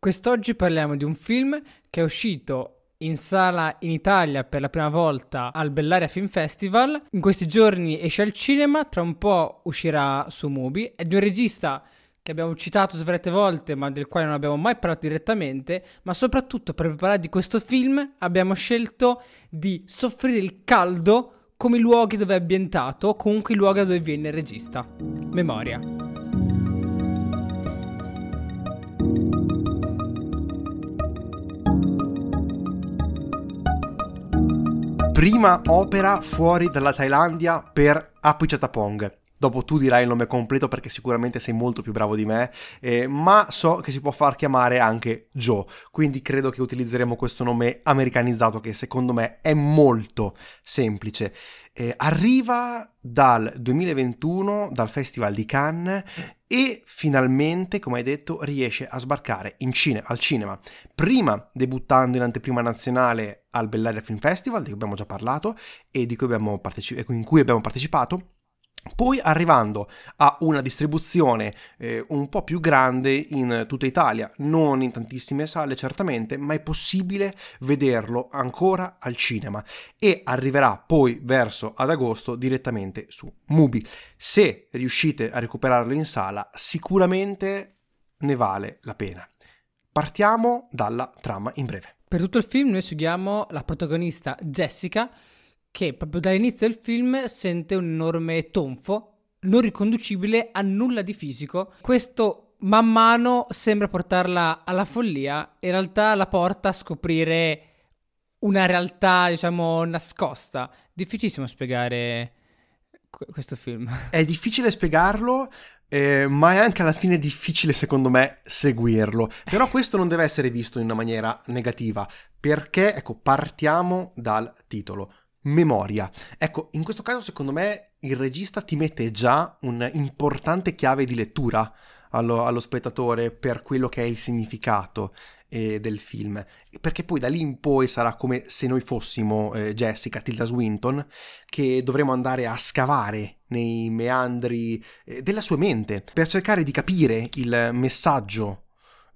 Quest'oggi parliamo di un film che è uscito in sala in Italia per la prima volta al Bellaria Film Festival. In questi giorni esce al cinema, tra un po' uscirà su Mubi. È di un regista che abbiamo citato svariate volte, ma del quale non abbiamo mai parlato direttamente. Ma soprattutto per parlare di questo film abbiamo scelto di soffrire il caldo come i luoghi dove è ambientato, comunque i luoghi dove viene il regista. Memoria. Prima opera fuori dalla Thailandia per Apichatapong. Dopo tu dirai il nome completo perché sicuramente sei molto più bravo di me, eh, ma so che si può far chiamare anche Joe, quindi credo che utilizzeremo questo nome americanizzato che secondo me è molto semplice. Eh, arriva dal 2021 dal Festival di Cannes e finalmente, come hai detto, riesce a sbarcare in cine, al cinema, prima debuttando in anteprima nazionale al Bellaria Film Festival, di cui abbiamo già parlato e cui abbiamo parteci- in cui abbiamo partecipato, poi arrivando a una distribuzione eh, un po' più grande in tutta Italia, non in tantissime sale certamente, ma è possibile vederlo ancora al cinema e arriverà poi verso ad agosto direttamente su Mubi. Se riuscite a recuperarlo in sala, sicuramente ne vale la pena. Partiamo dalla trama in breve. Per tutto il film noi seguiamo la protagonista Jessica che proprio dall'inizio del film sente un enorme tonfo non riconducibile a nulla di fisico. Questo man mano sembra portarla alla follia, in realtà la porta a scoprire una realtà, diciamo, nascosta. Difficilissimo spiegare questo film. È difficile spiegarlo, eh, ma è anche alla fine difficile, secondo me, seguirlo. Però questo non deve essere visto in una maniera negativa, perché, ecco, partiamo dal titolo memoria. Ecco, in questo caso secondo me il regista ti mette già un'importante chiave di lettura allo, allo spettatore per quello che è il significato eh, del film. Perché poi da lì in poi sarà come se noi fossimo eh, Jessica, Tilda Swinton, che dovremo andare a scavare nei meandri eh, della sua mente per cercare di capire il messaggio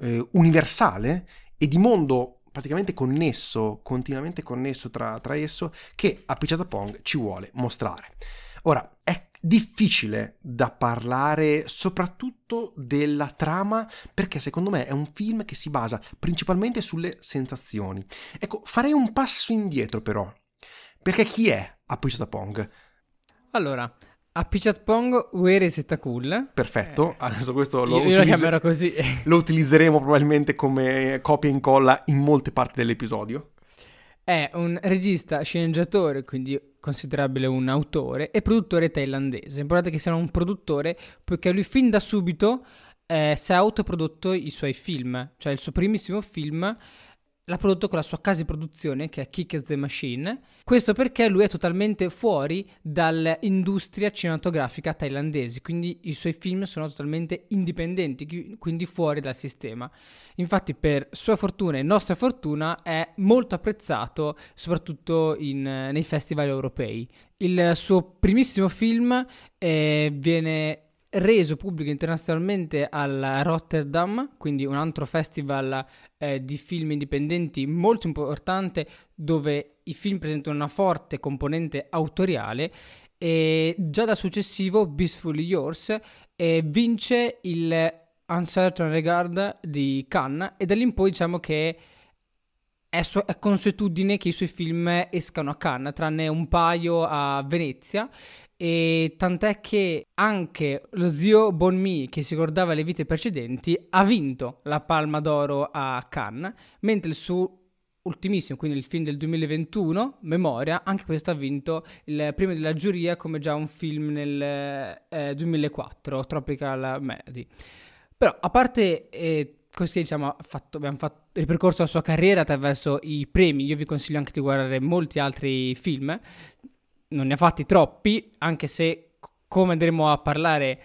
eh, universale e di mondo praticamente connesso, continuamente connesso tra, tra esso, che Appicciata Pong ci vuole mostrare. Ora, è difficile da parlare soprattutto della trama perché secondo me è un film che si basa principalmente sulle sensazioni. Ecco, farei un passo indietro però, perché chi è Appicciata Pong? Allora, a Pichat Pong, where is it cool? Perfetto, eh. adesso questo lo, io, io lo chiamerò così. lo utilizzeremo probabilmente come copia e incolla in molte parti dell'episodio. È un regista, sceneggiatore, quindi considerabile un autore, e produttore thailandese. È importante che sia un produttore, poiché lui fin da subito eh, si è autoprodotto i suoi film, cioè il suo primissimo film l'ha prodotto con la sua casa di produzione che è Kick the Machine. Questo perché lui è totalmente fuori dall'industria cinematografica thailandese, quindi i suoi film sono totalmente indipendenti, quindi fuori dal sistema. Infatti, per sua fortuna e nostra fortuna, è molto apprezzato soprattutto in, nei festival europei. Il suo primissimo film eh, viene reso pubblico internazionalmente al Rotterdam, quindi un altro festival eh, di film indipendenti molto importante dove i film presentano una forte componente autoriale e già da successivo Beastfully Yours eh, vince il Uncertain Regard di Cannes e da lì in poi diciamo che è, su- è consuetudine che i suoi film escano a Cannes, tranne un paio a Venezia e tant'è che anche lo zio Bonmi, che si ricordava le vite precedenti, ha vinto la Palma d'Oro a Cannes, mentre il suo ultimissimo, quindi il film del 2021, Memoria, anche questo ha vinto il premio della giuria come già un film nel eh, 2004, Tropical Melody. Però a parte eh, che diciamo, fatto, abbiamo fatto, ripercorso la sua carriera attraverso i premi, io vi consiglio anche di guardare molti altri film, non ne ha fatti troppi, anche se come andremo a parlare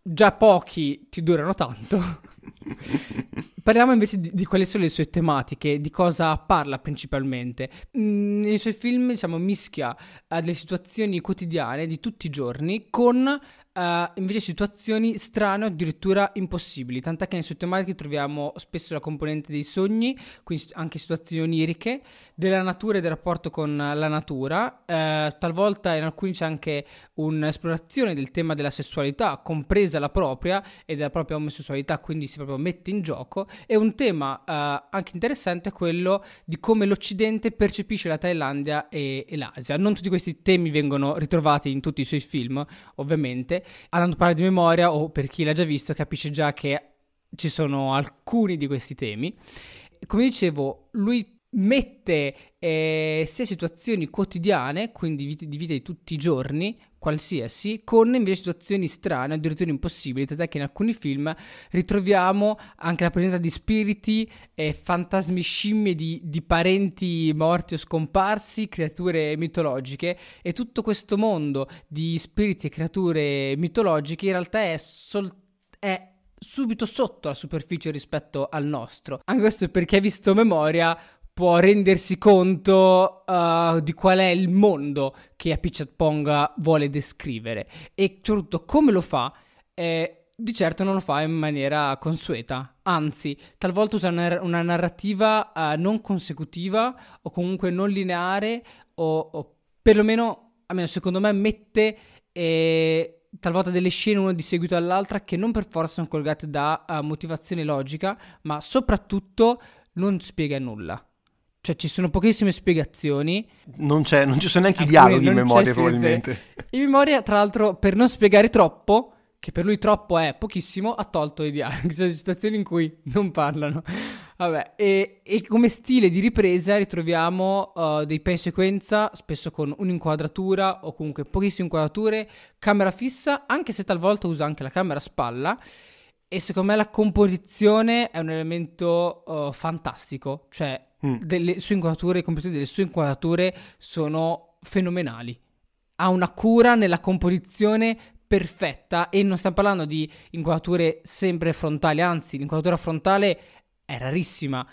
già pochi ti durano tanto. Parliamo invece di, di, quali sono le sue tematiche, di cosa parla principalmente. Mm, nei suoi film, diciamo, mischia uh, delle situazioni quotidiane di tutti i giorni con uh, invece situazioni strane o addirittura impossibili, tant'è che nei suoi tematiche troviamo spesso la componente dei sogni, quindi anche situazioni oniriche, della natura e del rapporto con la natura, uh, talvolta in alcuni c'è anche un'esplorazione del tema della sessualità, compresa la propria e della propria omosessualità, quindi si proprio mette in gioco, e un tema uh, anche interessante è quello di come l'Occidente percepisce la Thailandia e, e l'Asia. Non tutti questi temi vengono ritrovati in tutti i suoi film, ovviamente, andando a parlare di memoria o per chi l'ha già visto capisce già che ci sono alcuni di questi temi. Come dicevo, lui mette eh, sia situazioni quotidiane, quindi vita, di vita di tutti i giorni, qualsiasi, con invece situazioni strane, addirittura impossibili, tant'è che in alcuni film ritroviamo anche la presenza di spiriti, eh, fantasmi scimmie di, di, parenti morti o scomparsi, creature mitologiche e tutto questo mondo di spiriti e creature mitologiche in realtà è, sol- è subito sotto la superficie rispetto al nostro. Anche questo perché visto memoria può rendersi conto uh, di qual è il mondo che Apichat Ponga vuole descrivere e soprattutto come lo fa. Eh, di certo non lo fa in maniera consueta, anzi, talvolta usa una narrativa uh, non consecutiva o comunque non lineare o, o perlomeno, almeno secondo me, mette eh, talvolta delle scene una di seguito all'altra che non per forza sono collegate da uh, motivazione logica, ma soprattutto non spiega nulla. Cioè, ci sono pochissime spiegazioni. Non, c'è, non ci sono neanche i dialoghi in memoria, probabilmente. In memoria, tra l'altro, per non spiegare troppo, che per lui troppo è pochissimo, ha tolto i dialoghi. Cioè, situazioni in cui non parlano. Vabbè, e, e come stile di ripresa ritroviamo uh, dei play sequenza, spesso con un'inquadratura o comunque pochissime inquadrature, camera fissa, anche se talvolta usa anche la camera a spalla. E secondo me la composizione è un elemento uh, fantastico, cioè mm. delle sue inquadrature, i computer delle sue inquadrature sono fenomenali. Ha una cura nella composizione perfetta e non stiamo parlando di inquadrature sempre frontali, anzi l'inquadratura frontale è rarissima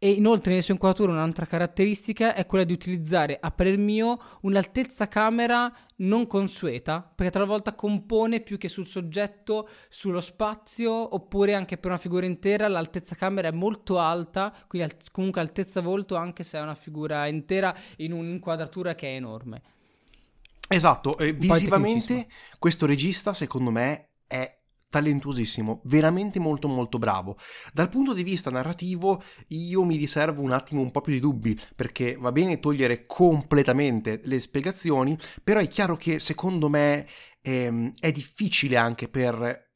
e inoltre nelle sue inquadrature un'altra caratteristica è quella di utilizzare, a parer mio, un'altezza camera non consueta, perché talvolta compone più che sul soggetto, sullo spazio, oppure anche per una figura intera l'altezza camera è molto alta, quindi comunque altezza volto anche se è una figura intera in un'inquadratura che è enorme. Esatto, eh, visivamente questo regista secondo me è talentuosissimo, veramente molto molto bravo. Dal punto di vista narrativo io mi riservo un attimo un po' più di dubbi, perché va bene togliere completamente le spiegazioni, però è chiaro che secondo me ehm, è difficile anche per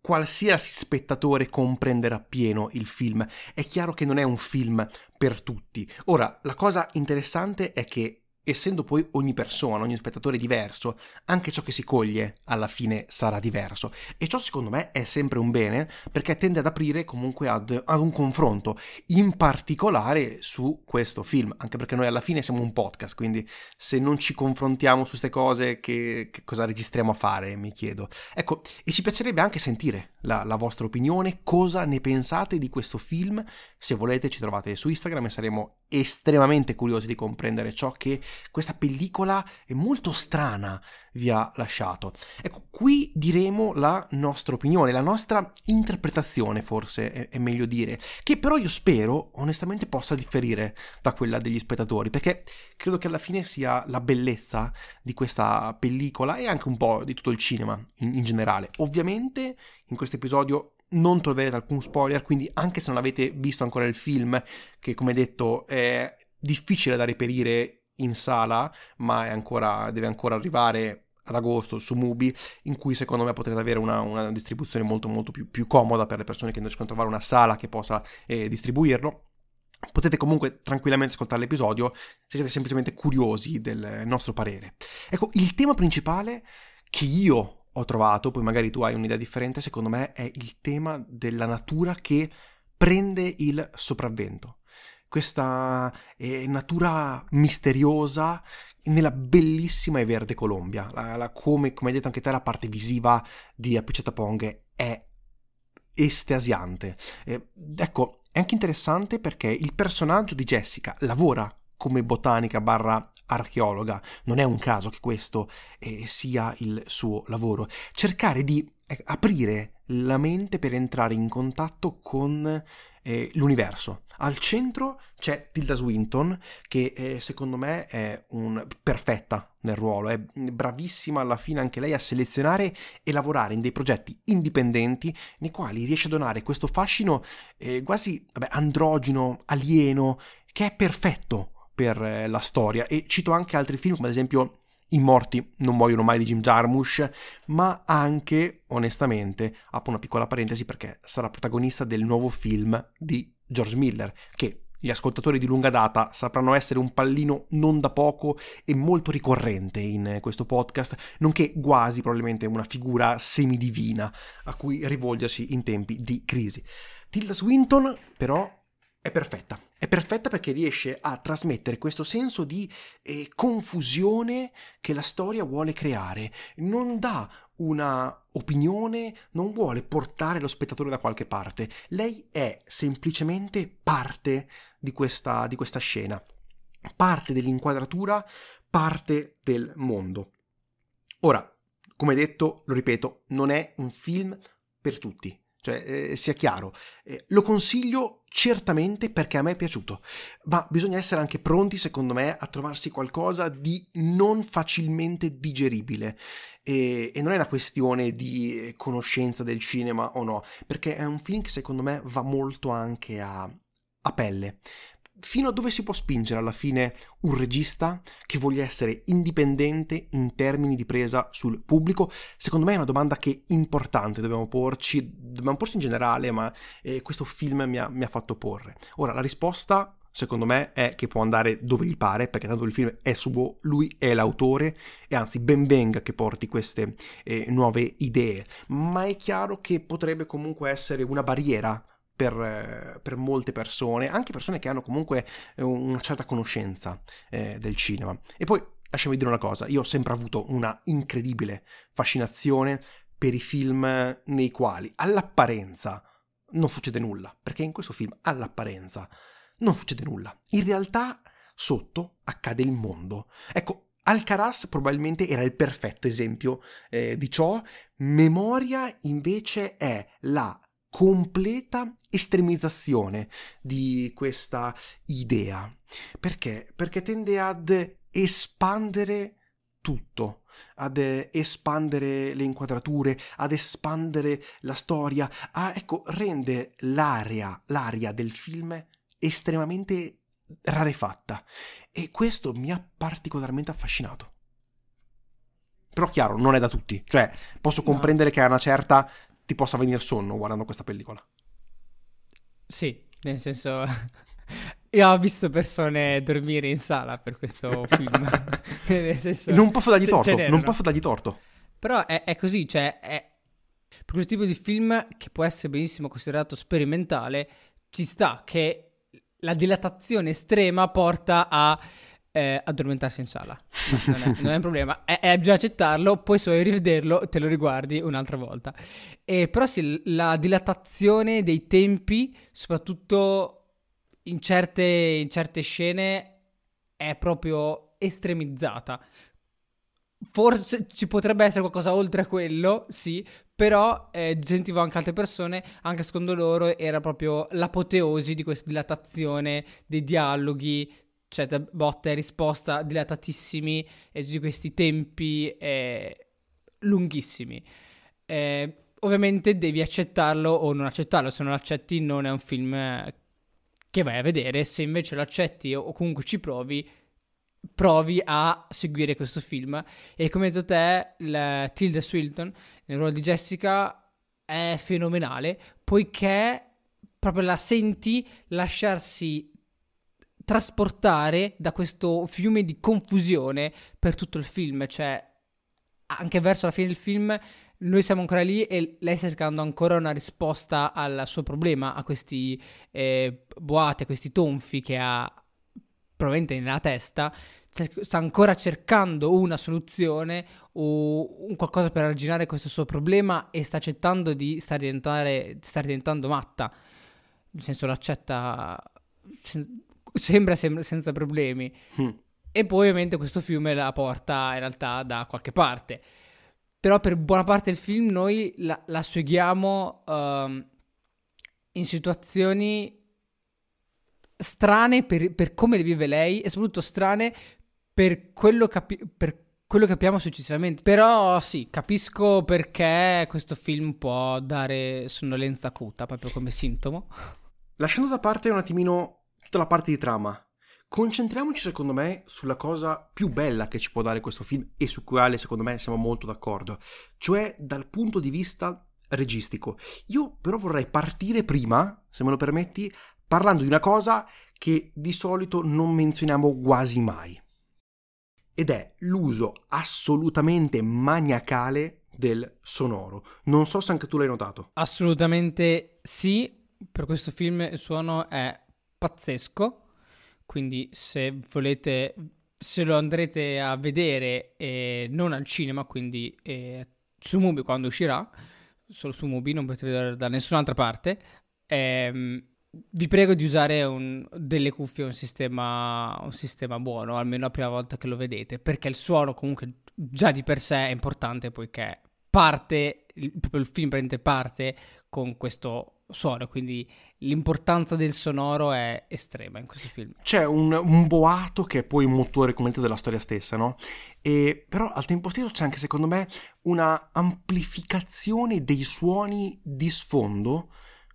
qualsiasi spettatore comprendere appieno il film. È chiaro che non è un film per tutti. Ora, la cosa interessante è che essendo poi ogni persona, ogni spettatore diverso, anche ciò che si coglie alla fine sarà diverso. E ciò secondo me è sempre un bene perché tende ad aprire comunque ad, ad, un confronto, in particolare su questo film, anche perché noi alla fine siamo un podcast, quindi se non ci confrontiamo su queste cose che, che cosa registriamo a fare, mi chiedo. Ecco, e ci piacerebbe anche sentire la, la vostra opinione, cosa ne pensate di questo film, se volete ci trovate su Instagram e saremo estremamente curiosi di comprendere ciò che questa pellicola è molto strana vi ha lasciato. Ecco, qui diremo la nostra opinione, la nostra interpretazione forse è, è meglio dire, che però io spero onestamente possa differire da quella degli spettatori, perché credo che alla fine sia la bellezza di questa pellicola e anche un po' di tutto il cinema in, in generale. Ovviamente in questo episodio non troverete alcun spoiler, quindi anche se non avete visto ancora il film, che come detto è difficile da reperire in sala, ma ancora, deve ancora arrivare ad agosto su Mubi, in cui secondo me potrete avere una, una distribuzione molto molto più, più, comoda per le persone che non riescono a trovare una sala che possa eh, distribuirlo. Potete comunque tranquillamente ascoltare l'episodio se siete semplicemente curiosi del nostro parere. Ecco, il tema principale che io ho trovato, poi magari tu hai un'idea differente, secondo me è il tema della natura che prende il sopravvento. Questa eh, natura misteriosa nella bellissima e verde Colombia. La, la, come, come hai detto anche te, la parte visiva di Apicetapong è estasiante. Eh, ecco, è anche interessante perché il personaggio di Jessica lavora come botanica barra archeologa, non è un caso che questo eh, sia il suo lavoro. Cercare di eh, aprire la mente per entrare in contatto con eh, l'universo. Al centro c'è Tilda Swinton, che eh, secondo me è un... perfetta nel ruolo, è bravissima alla fine anche lei a selezionare e lavorare in dei progetti indipendenti nei quali riesce a donare questo fascino eh, quasi vabbè, androgino, alieno, che è perfetto per eh, la storia. E cito anche altri film, come ad esempio i morti non muoiono mai di Jim Jarmusch, ma anche, onestamente, apro una piccola parentesi perché sarà protagonista del nuovo film di George Miller, che gli ascoltatori di lunga data sapranno essere un pallino non da poco e molto ricorrente in questo podcast, nonché quasi probabilmente una figura semidivina a cui rivolgersi in tempi di crisi. Tilda Swinton, però, è perfetta. È perfetta perché riesce a trasmettere questo senso di eh, confusione che la storia vuole creare. Non dà una opinione, non vuole portare lo spettatore da qualche parte. Lei è semplicemente parte di questa, di questa scena, parte dell'inquadratura, parte del mondo. Ora, come detto, lo ripeto, non è un film per tutti cioè eh, sia chiaro. Eh, lo consiglio certamente perché a me è piaciuto, ma bisogna essere anche pronti, secondo me, a trovarsi qualcosa di non facilmente digeribile. E, e non è una questione di eh, conoscenza del cinema o no, perché è un film che secondo me va molto anche a, a pelle fino a dove si può spingere alla fine un regista che voglia essere indipendente in termini di presa sul pubblico? Secondo me è una domanda che è importante, dobbiamo porci, dobbiamo porci in generale, ma eh, questo film mi ha, mi ha fatto porre. Ora, la risposta secondo me è che può andare dove gli pare, perché tanto il film è suo, lui è l'autore e anzi ben venga che porti queste eh, nuove idee, ma è chiaro che potrebbe comunque essere una barriera per, per, molte persone, anche persone che hanno comunque eh, una certa conoscenza eh, del cinema. E poi lasciami dire una cosa, io ho sempre avuto una incredibile fascinazione per i film nei quali all'apparenza non succede nulla, perché in questo film all'apparenza non succede nulla. In realtà sotto accade il mondo. Ecco, Alcaraz probabilmente era il perfetto esempio eh, di ciò, Memoria invece è la completa estremizzazione di questa idea. Perché? Perché tende ad espandere tutto, ad espandere le inquadrature, ad espandere la storia, a, ecco, rende l'area, l'aria del film estremamente rarefatta e questo mi ha particolarmente affascinato. Però chiaro, non è da tutti, cioè posso comprendere no. che a una certa ti possa venire sonno guardando questa pellicola. Sì, nel senso... Io ho visto persone dormire in sala per questo film. nel senso... Non posso dargli torto, non posso dargli torto. Però è, è così, cioè... È... Per questo tipo di film, che può essere benissimo considerato sperimentale, ci sta che la dilatazione estrema porta a eh, addormentarsi in sala. No, non, è, non, è, un problema, è, è bisogna accettarlo, poi se vuoi rivederlo te lo riguardi un'altra volta. E, però sì, la dilatazione dei tempi, soprattutto in certe, in certe scene, è proprio estremizzata. Forse ci potrebbe essere qualcosa oltre a quello, sì, però eh, sentivo anche altre persone, anche secondo loro era proprio l'apoteosi di questa dilatazione dei dialoghi, cioè botta e risposta dilatatissimi e di questi tempi eh, lunghissimi. Eh, ovviamente devi accettarlo o non accettarlo, se non accetti non è un film che vai a vedere, se invece lo accetti o comunque ci provi, provi a seguire questo film. E come detto te, la Tilda Swilton nel ruolo di Jessica è fenomenale poiché proprio la senti lasciarsi trasportare da questo fiume di confusione per tutto il film, cioè anche verso la fine del film noi siamo ancora lì e lei sta cercando ancora una risposta al suo problema, a questi eh, boati, a questi tonfi che ha probabilmente nella testa, sta ancora cercando una soluzione o un qualcosa per arginare questo suo problema e sta accettando di stare, diventando matta. Nel senso, l'accetta sembra sem- senza problemi. Mm. E poi ovviamente questo fiume la porta in realtà da qualche parte. Però per buona parte del film noi la, la spieghiamo um, in situazioni strane per, per, come le vive lei e soprattutto strane per quello, capi- per quello che capiamo successivamente. Però sì, capisco perché questo film può dare sonnolenza acuta proprio come sintomo. Lasciando da parte un attimino tutta la parte di trama, concentriamoci secondo me sulla cosa più bella che ci può dare questo film e su quale secondo me siamo molto d'accordo, cioè dal punto di vista registico. Io però vorrei partire prima, se me lo permetti, parlando di una cosa che di solito non menzioniamo quasi mai. Ed è l'uso assolutamente maniacale del sonoro. Non so se anche tu l'hai notato. Assolutamente sì. Per questo film il suono è pazzesco. Quindi se volete, se lo andrete a vedere eh, non al cinema, quindi eh, su Mubi quando uscirà, solo su Mubi, non potete vedere da nessun'altra parte. Ehm, vi prego di usare un, delle cuffie, un sistema, un sistema buono, almeno la prima volta che lo vedete, perché il suono comunque già di per sé è importante poiché parte, il, il film prende parte con questo suono, quindi l'importanza del sonoro è estrema in questo film. C'è un, un boato che è poi un motore come della storia stessa, no? E, però al tempo stesso c'è anche secondo me una amplificazione dei suoni di sfondo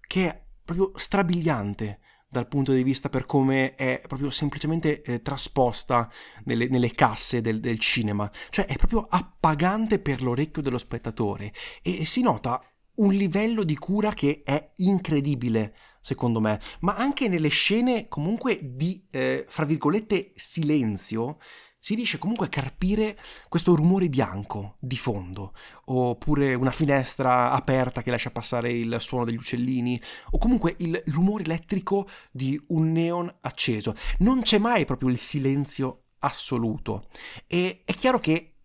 che è proprio strabiliante dal punto di vista per come è proprio semplicemente eh, trasposta nelle, nelle casse del, del, cinema. Cioè è proprio appagante per l'orecchio dello spettatore e, e si nota un livello di cura che è incredibile, secondo me, ma anche nelle scene comunque di, eh, fra virgolette, silenzio, si riesce comunque a carpire questo rumore bianco di fondo, oppure una finestra aperta che lascia passare il suono degli uccellini, o comunque il rumore elettrico di un neon acceso. Non c'è mai proprio il silenzio assoluto. E è chiaro che,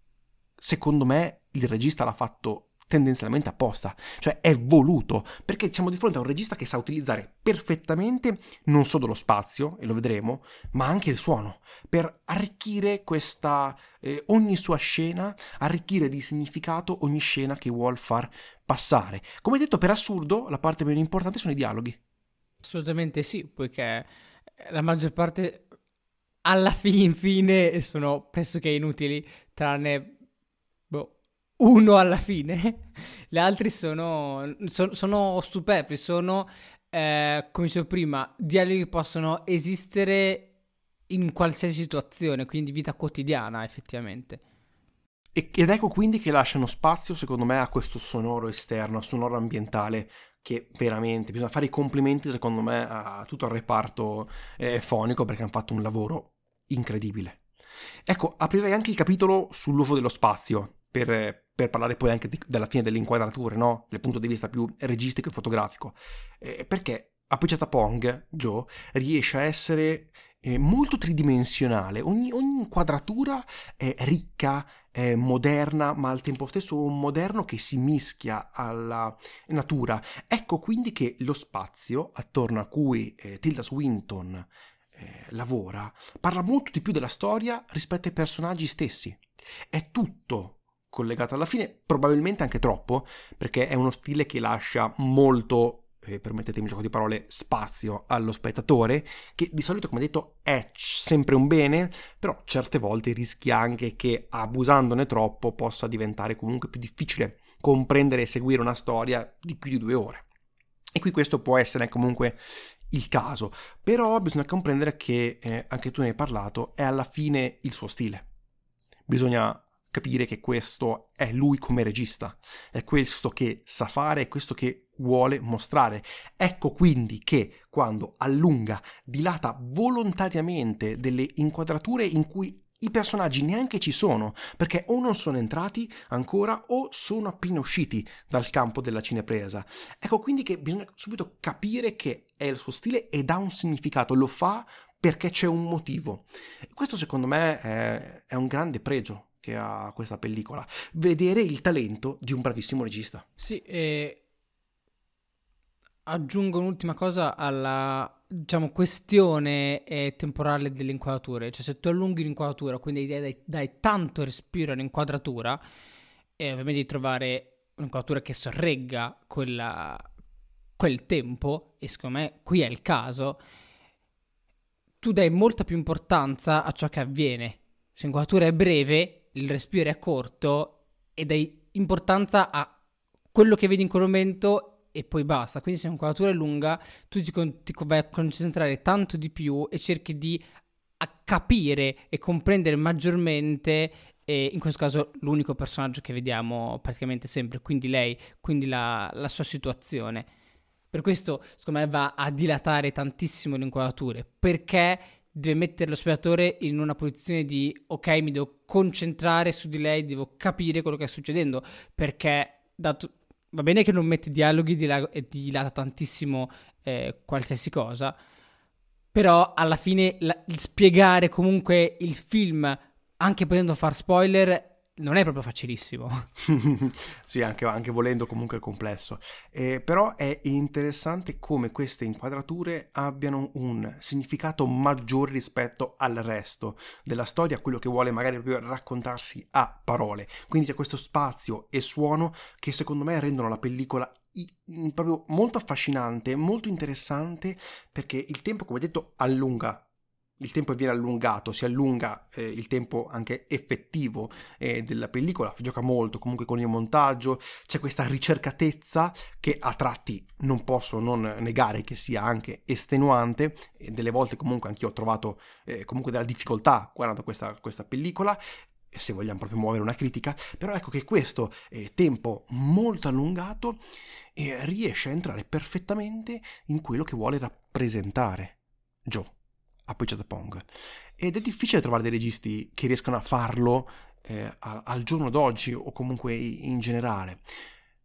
secondo me, il regista l'ha fatto tendenzialmente apposta, cioè è voluto, perché siamo di fronte a un regista che sa utilizzare perfettamente non solo lo spazio, e lo vedremo, ma anche il suono, per arricchire questa, eh, ogni sua scena, arricchire di significato ogni scena che vuol far passare. Come detto, per assurdo, la parte meno importante sono i dialoghi. Assolutamente sì, poiché la maggior parte alla fine sono pressoché inutili, tranne uno alla fine, le altre sono, sono, sono superflui, sono, eh, come dicevo prima, dialoghi che possono esistere in qualsiasi situazione, quindi vita quotidiana effettivamente. Ed ecco quindi che lasciano spazio, secondo me, a questo sonoro esterno, a sonoro ambientale, che veramente bisogna fare i complimenti, secondo me, a tutto il reparto eh, fonico perché hanno fatto un lavoro incredibile. Ecco, aprirei anche il capitolo sull'UFO dello spazio, per, per parlare poi anche di, della fine delle inquadrature, no? Dal punto di vista più registico e fotografico. Eh, perché appoggiata Pong, Joe, riesce a essere eh, molto tridimensionale. Ogni, ogni, inquadratura è ricca, è moderna, ma al tempo stesso un moderno che si mischia alla natura. Ecco quindi che lo spazio attorno a cui eh, Tilda Swinton eh, lavora parla molto di più della storia rispetto ai personaggi stessi. È tutto collegato alla fine, probabilmente anche troppo, perché è uno stile che lascia molto, eh, permettetemi il gioco di parole, spazio allo spettatore, che di solito, come detto, è sempre un bene, però certe volte rischia anche che abusandone troppo possa diventare comunque più difficile comprendere e seguire una storia di più di due ore. E qui questo può essere comunque il caso, però bisogna comprendere che, eh, anche tu ne hai parlato, è alla fine il suo stile. Bisogna capire che questo è lui come regista, è questo che sa fare, è questo che vuole mostrare. Ecco quindi che quando allunga, dilata volontariamente delle inquadrature in cui i personaggi neanche ci sono, perché o non sono entrati ancora o sono appena usciti dal campo della cinepresa. Ecco quindi che bisogna subito capire che è il suo stile e dà un significato, lo fa perché c'è un motivo. Questo secondo me è, è un grande pregio che ha questa pellicola, vedere il talento di un bravissimo regista. Sì, e aggiungo un'ultima cosa alla diciamo, questione eh, temporale delle inquadrature. Cioè, se tu allunghi l'inquadratura, quindi dai, dai tanto respiro all'inquadratura, e ovviamente devi trovare un'inquadratura che sorregga quella, quel tempo, e secondo me qui è il caso, tu dai molta più importanza a ciò che avviene. Se l'inquadratura è breve, il respiro è corto, e dai importanza a quello che vedi in quel momento e poi basta. Quindi se l'inquadratura è lunga, tu ti, ti vai a concentrare tanto di più e cerchi di capire e comprendere maggiormente e in questo caso l'unico personaggio che vediamo praticamente sempre, quindi lei, quindi la, la sua situazione. Per questo, secondo me, va a dilatare tantissimo le inquadrature, perché deve mettere lo spettatore in una posizione di ok, mi devo concentrare su di lei, devo capire quello che sta succedendo, perché dato, va bene che non mette dialoghi e dilata tantissimo eh, qualsiasi cosa, però alla fine la, spiegare comunque il film anche potendo far spoiler, non è proprio facilissimo. sì, anche, anche, volendo comunque è complesso. Eh, però è interessante come queste inquadrature abbiano un significato maggiore rispetto al resto della storia, quello che vuole magari proprio raccontarsi a parole. Quindi c'è questo spazio e suono che secondo me rendono la pellicola proprio molto affascinante, molto interessante, perché il tempo, come detto, allunga il tempo viene allungato, si allunga eh, il tempo anche effettivo eh, della pellicola, gioca molto comunque con il montaggio, c'è questa ricercatezza che a tratti non posso non negare che sia anche estenuante e delle volte comunque anch'io ho trovato eh, comunque della difficoltà guardando questa, questa pellicola se vogliamo proprio muovere una critica, però ecco che questo eh, tempo molto allungato eh, riesce a entrare perfettamente in quello che vuole rappresentare. Joe a Pong. Ed è difficile trovare dei registi che riescano a farlo eh, al giorno d'oggi o comunque in generale.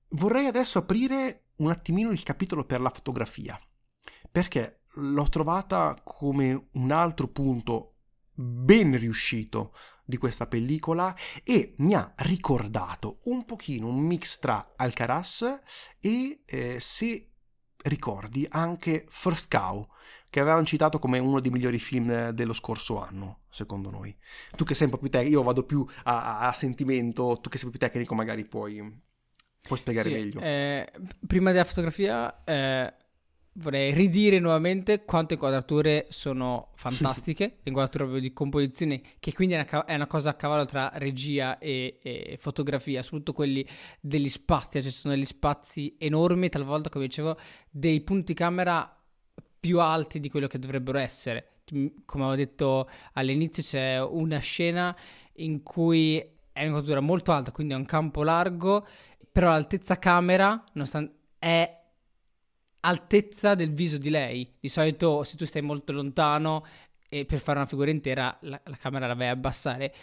Vorrei adesso aprire un attimino il capitolo per la fotografia, perché l'ho trovata come un altro punto ben riuscito di questa pellicola e mi ha ricordato un pochino un mix tra Alcaraz e eh, se ricordi anche First Cow che avevano citato come uno dei migliori film dello scorso anno, secondo noi. Tu che sei un po' più tecnico, io vado più a, a, a, sentimento, tu che sei più tecnico magari puoi, puoi spiegare sì, meglio. Eh, prima della fotografia eh, vorrei ridire nuovamente quante inquadrature sono fantastiche, le inquadrature proprio di composizione, che quindi è una, è una, cosa a cavallo tra regia e, e, fotografia, soprattutto quelli degli spazi, cioè ci sono degli spazi enormi, talvolta come dicevo, dei punti camera più alti di quello che dovrebbero essere. Come avevo detto all'inizio, c'è una scena in cui è un'inquadratura molto alta, quindi è un campo largo, però l'altezza camera è altezza del viso di lei. Di solito, se tu stai molto lontano e per fare una figura intera, la, la camera la vai a abbassare.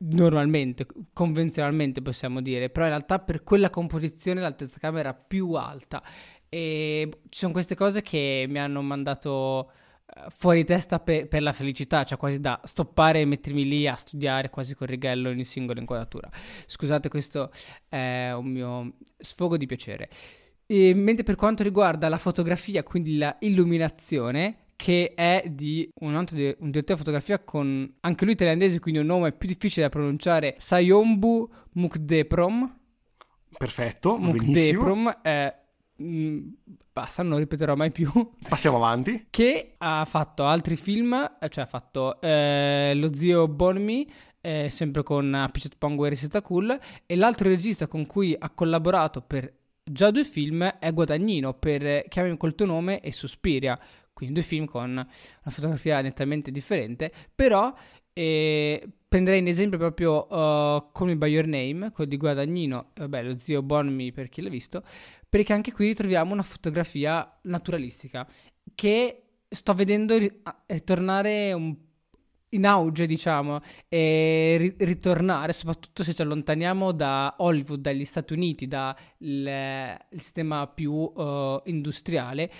Normalmente, convenzionalmente possiamo dire, però in realtà per quella composizione l'altezza camera è più alta e ci sono queste cose che mi hanno mandato eh, fuori testa pe- per la felicità, cioè quasi da stoppare e mettermi lì a studiare quasi con righello ogni singola inquadratura. Scusate, questo è un mio sfogo di piacere. E, mentre per quanto riguarda la fotografia, quindi la illuminazione, che è di un altro di- un direttore di fotografia con anche lui thailandese, quindi un nome più difficile da pronunciare, Sayombu Mukdeprom. Perfetto, Mukdeprom è Mm, basta, non ripeterò mai più. Passiamo avanti. Che ha fatto altri film, cioè ha fatto eh, Lo zio Bonmi, eh, sempre con Pichet Pongo e Risetta Cool, e l'altro regista con cui ha collaborato per già due film è Guadagnino per Chiamami col tuo nome e Suspiria, quindi due film con una fotografia nettamente differente, però eh, prenderei in esempio proprio uh, Call Me By Your Name, quello di Guadagnino, vabbè lo zio Bonmi per chi l'ha visto, perché anche qui ritroviamo una fotografia naturalistica che sto vedendo ritornare un in auge, diciamo, e ritornare, soprattutto se ci allontaniamo da Hollywood, dagli Stati Uniti, dal sistema più uh, industriale,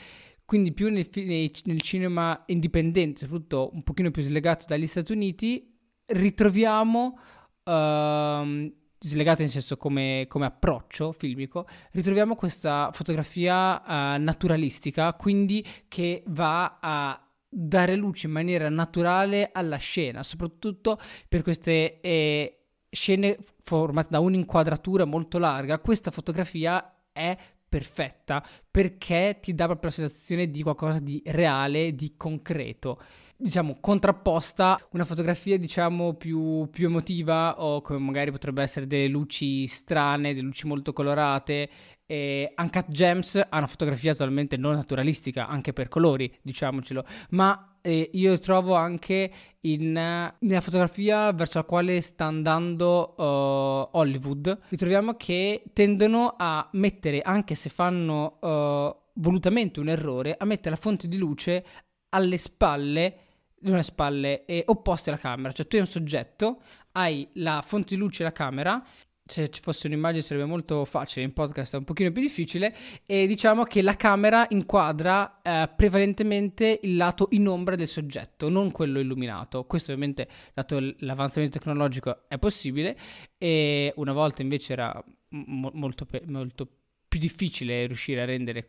quindi più nel, nel, nel, cinema indipendente, soprattutto un pochino più slegato dagli Stati Uniti, ritroviamo uh, slegato in senso come, come approccio filmico, ritroviamo questa fotografia uh, naturalistica, quindi che va a dare luce in maniera naturale alla scena, soprattutto per queste eh, scene formate da un'inquadratura molto larga. Questa fotografia è perfetta perché ti dà proprio la sensazione di qualcosa di reale, di concreto diciamo, contrapposta una fotografia, diciamo, più, più, emotiva o come magari potrebbe essere delle luci strane, delle luci molto colorate. E Uncut Gems ha una fotografia totalmente non naturalistica, anche per colori, diciamocelo, ma eh, io trovo anche in, nella fotografia verso la quale sta andando uh, Hollywood, ritroviamo che tendono a mettere, anche se fanno uh, volutamente un errore, a mettere la fonte di luce alle spalle le spalle eh, opposte alla camera, cioè tu hai un soggetto, hai la fonte di luce e la camera, se ci fosse un'immagine sarebbe molto facile, in podcast è un pochino più difficile, e diciamo che la camera inquadra eh, prevalentemente il lato in ombra del soggetto, non quello illuminato. Questo ovviamente, dato l'avanzamento tecnologico, è possibile, e una volta invece era mo- molto, pe- molto più difficile riuscire a rendere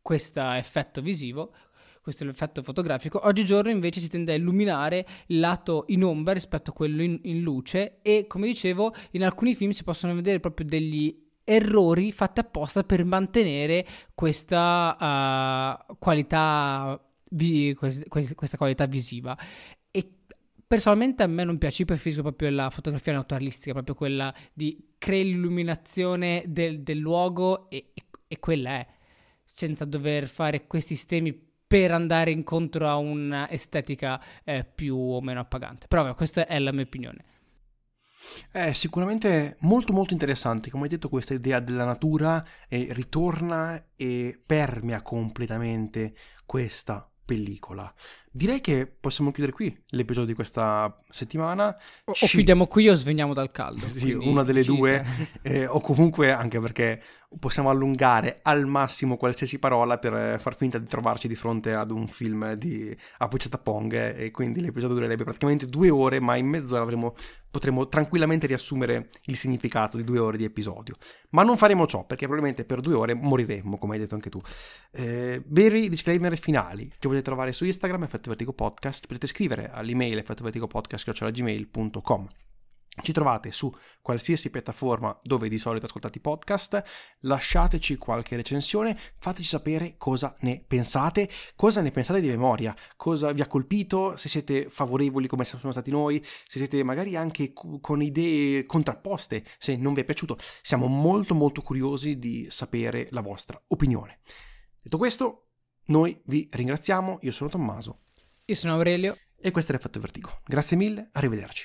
questo effetto visivo, questo è l'effetto fotografico. Oggigiorno invece si tende a illuminare il lato in ombra rispetto a quello in, in luce e come dicevo in alcuni film si possono vedere proprio degli errori fatti apposta per mantenere questa uh, qualità vi- questa qualità visiva e personalmente a me non piace, io preferisco proprio la fotografia naturalistica, proprio quella di creare l'illuminazione del, del luogo e, e, e, quella è, senza dover fare questi sistemi per andare incontro a un'estetica eh, più o meno appagante. Però vabbè, questa è la mia opinione. È sicuramente molto molto interessante, come hai detto questa idea della natura eh, ritorna e permea completamente questa pellicola. Direi che possiamo chiudere qui l'episodio di questa settimana. O, Ci... o chiudiamo qui o sveniamo dal caldo. Sì, una delle ci... due. Eh, o comunque anche perché possiamo allungare al massimo qualsiasi parola per eh, far finta di trovarci di fronte ad un film di Apucetta Pong e quindi l'episodio durerebbe praticamente due ore ma in mezzo avremo, potremo tranquillamente riassumere il significato di due ore di episodio ma non faremo ciò perché probabilmente per due ore moriremmo come hai detto anche tu eh, veri disclaimer finali che potete trovare su Instagram Effetto Vertigo Podcast potete scrivere all'email effettovertigopodcast.gmail.com ci trovate su qualsiasi piattaforma dove di solito ascoltate i podcast, lasciateci qualche recensione, fateci sapere cosa ne pensate, cosa ne pensate di memoria, cosa vi ha colpito, se siete favorevoli come siamo stati noi, se siete magari anche con idee contrapposte, se non vi è piaciuto. Siamo molto molto curiosi di sapere la vostra opinione. Detto questo, noi vi ringraziamo, io sono Tommaso. Io sono Aurelio. E questo è l'effetto vertigo. Grazie mille, arrivederci.